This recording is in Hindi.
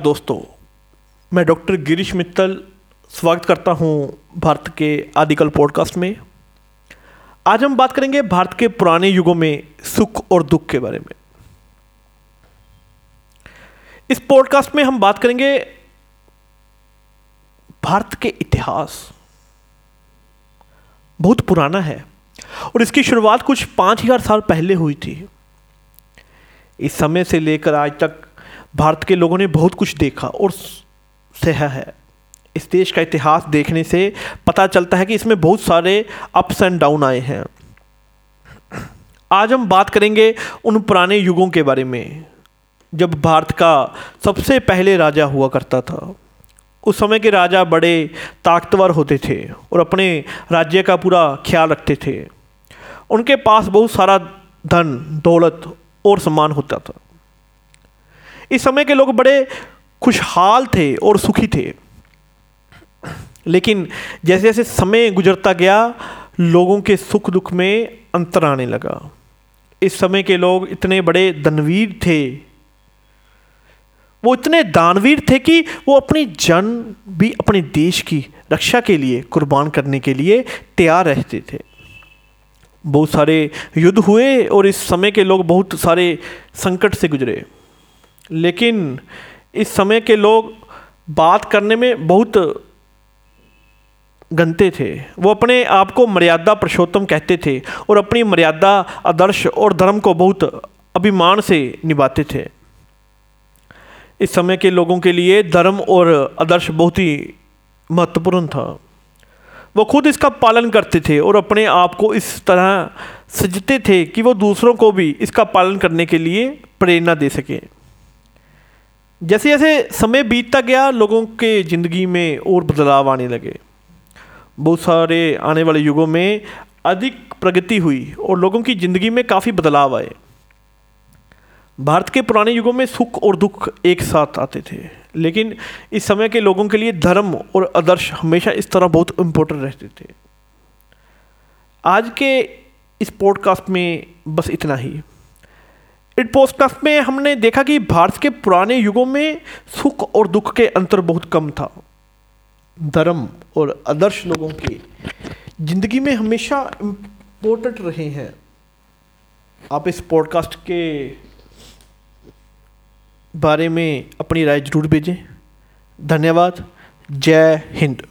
दोस्तों, मैं डॉक्टर गिरीश मित्तल स्वागत करता हूँ भारत के आदिकल पॉडकास्ट में। आज हम बात करेंगे भारत के पुराने युगों में सुख और दुख के बारे में। इस पॉडकास्ट में हम बात करेंगे भारत के इतिहास। बहुत पुराना है और इसकी शुरुआत कुछ पाँच हज़ार साल पहले हुई थी। इस समय से लेकर आज तक भारत के लोगों ने बहुत कुछ देखा और सहा है। इस देश का इतिहास देखने से पता चलता है कि इसमें बहुत सारे अप्स एंड डाउन आए हैं। आज हम बात करेंगे उन पुराने युगों के बारे में, जब भारत का सबसे पहले राजा हुआ करता था। उस समय के राजा बड़े ताकतवर होते थे और अपने राज्य का पूरा ख्याल रखते थे। उनके पास बहुत सारा धन, दौलत और सम्मान होता था। इस समय के लोग बड़े खुशहाल थे और सुखी थे। लेकिन जैसे जैसे समय गुजरता गया, लोगों के सुख दुख में अंतर आने लगा। इस समय के लोग इतने बड़े धनवीर थे। वो इतने दानवीर थे कि वो अपनी जन भी अपने देश की रक्षा के लिए, कुर्बान करने के लिए तैयार रहते थे। बहुत सारे युद्ध हुए और इस समय के लोग बहुत सारे संकट से गुजरे। लेकिन इस समय के लोग बात करने में बहुत गनते थे। वो अपने आप को मर्यादा पुरुषोत्तम कहते थे और अपनी मर्यादा, आदर्श और धर्म को बहुत अभिमान से निभाते थे। इस समय के लोगों के लिए धर्म और आदर्श बहुत ही महत्वपूर्ण था। वो खुद इसका पालन करते थे और अपने आप को इस तरह सजते थे कि वो दूसरों को भी इसका पालन करने के लिए प्रेरणा दे सके। जैसे जैसे समय बीतता गया, लोगों के ज़िंदगी में और बदलाव आने लगे। बहुत सारे आने वाले युगों में अधिक प्रगति हुई और लोगों की ज़िंदगी में काफ़ी बदलाव आए। भारत के पुराने युगों में सुख और दुख एक साथ आते थे, लेकिन इस समय के लोगों के लिए धर्म और आदर्श हमेशा इस तरह बहुत इम्पोर्टेंट रहते थे। आज के इस पॉडकास्ट में बस इतना ही। इस पोस्टकास्ट में हमने देखा कि भारत के पुराने युगों में सुख और दुख के अंतर बहुत कम था। धर्म और आदर्श लोगों की ज़िंदगी में हमेशा इम्पोर्टेंट रहे हैं। आप इस पॉडकास्ट के बारे में अपनी राय ज़रूर भेजें। धन्यवाद। जय हिंद।